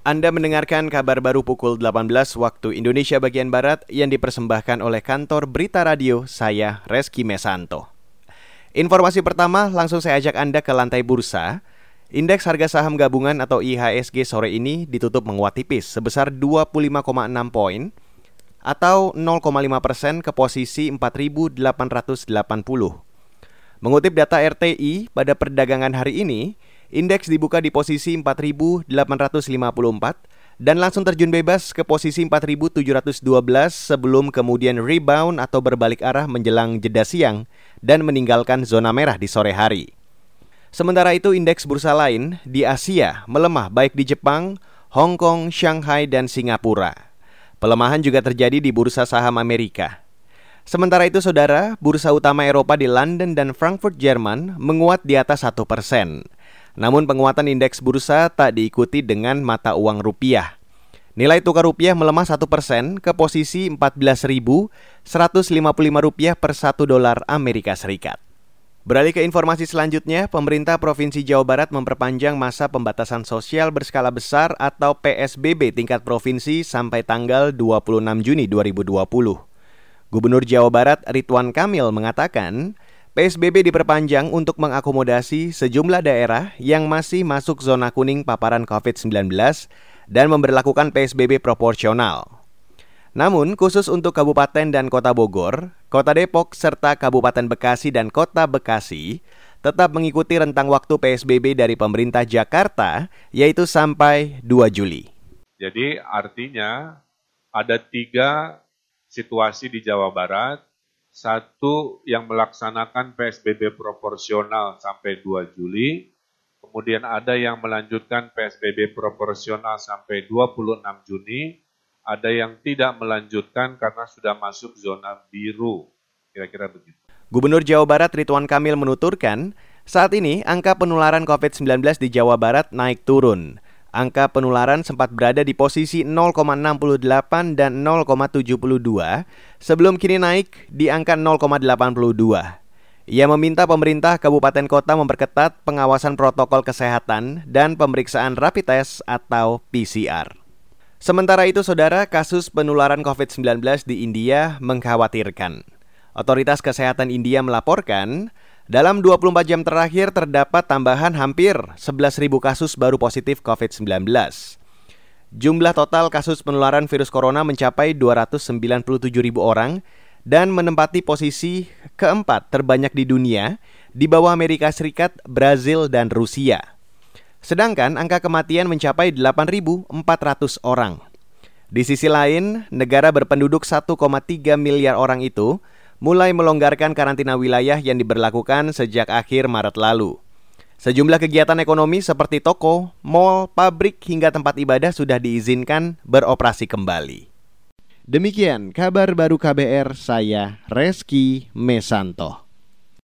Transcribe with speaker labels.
Speaker 1: Anda mendengarkan kabar baru pukul 18 waktu Indonesia bagian Barat yang dipersembahkan oleh kantor Berita Radio, saya Reski Mesanto. Informasi pertama langsung saya ajak Anda ke lantai bursa. Indeks harga saham gabungan atau IHSG sore ini ditutup menguat tipis sebesar 25,6 poin atau 0,5 persen ke posisi 4.880. Mengutip data RTI pada perdagangan hari ini, Indeks dibuka di posisi 4.854 dan langsung terjun bebas ke posisi 4.712 sebelum kemudian rebound atau berbalik arah menjelang jeda siang dan meninggalkan zona merah di sore hari. Sementara itu indeks bursa lain di Asia melemah baik di Jepang, Hong Kong, Shanghai, dan Singapura. Pelemahan juga terjadi di bursa saham Amerika. Sementara itu, saudara, bursa utama Eropa di London dan Frankfurt, Jerman menguat di atas 1 persen. Namun penguatan indeks bursa tak diikuti dengan mata uang rupiah. Nilai tukar rupiah melemah 1% ke posisi 14.155 rupiah per 1 dolar Amerika Serikat. Beralih ke informasi selanjutnya, pemerintah Provinsi Jawa Barat memperpanjang masa pembatasan sosial berskala besar atau PSBB tingkat provinsi sampai tanggal 26 Juni 2020. Gubernur Jawa Barat Ridwan Kamil mengatakan, PSBB diperpanjang untuk mengakomodasi sejumlah daerah yang masih masuk zona kuning paparan COVID-19 dan memperlakukan PSBB proporsional. Namun, khusus untuk Kabupaten dan Kota Bogor, Kota Depok, serta Kabupaten Bekasi dan Kota Bekasi tetap mengikuti rentang waktu PSBB dari pemerintah Jakarta, yaitu sampai 2 Juli.
Speaker 2: Jadi artinya ada tiga situasi di Jawa Barat satu yang melaksanakan PSBB proporsional sampai 2 Juli, kemudian ada yang melanjutkan PSBB proporsional sampai 26 Juni, ada yang tidak melanjutkan karena sudah masuk zona biru. Kira-kira begitu.
Speaker 1: Gubernur Jawa Barat Ridwan Kamil menuturkan, saat ini angka penularan COVID-19 di Jawa Barat naik turun. Angka penularan sempat berada di posisi 0,68 dan 0,72 sebelum kini naik di angka 0,82. Ia meminta pemerintah kabupaten kota memperketat pengawasan protokol kesehatan dan pemeriksaan rapid test atau PCR. Sementara itu, saudara, kasus penularan COVID-19 di India mengkhawatirkan. Otoritas Kesehatan India melaporkan dalam 24 jam terakhir terdapat tambahan hampir 11.000 kasus baru positif COVID-19. Jumlah total kasus penularan virus corona mencapai 297.000 orang dan menempati posisi keempat terbanyak di dunia di bawah Amerika Serikat, Brazil, dan Rusia. Sedangkan angka kematian mencapai 8.400 orang. Di sisi lain, negara berpenduduk 1,3 miliar orang itu mulai melonggarkan karantina wilayah yang diberlakukan sejak akhir Maret lalu. Sejumlah kegiatan ekonomi seperti toko, mal, pabrik, hingga tempat ibadah sudah diizinkan beroperasi kembali. Demikian kabar baru KBR, saya Reski Mesanto.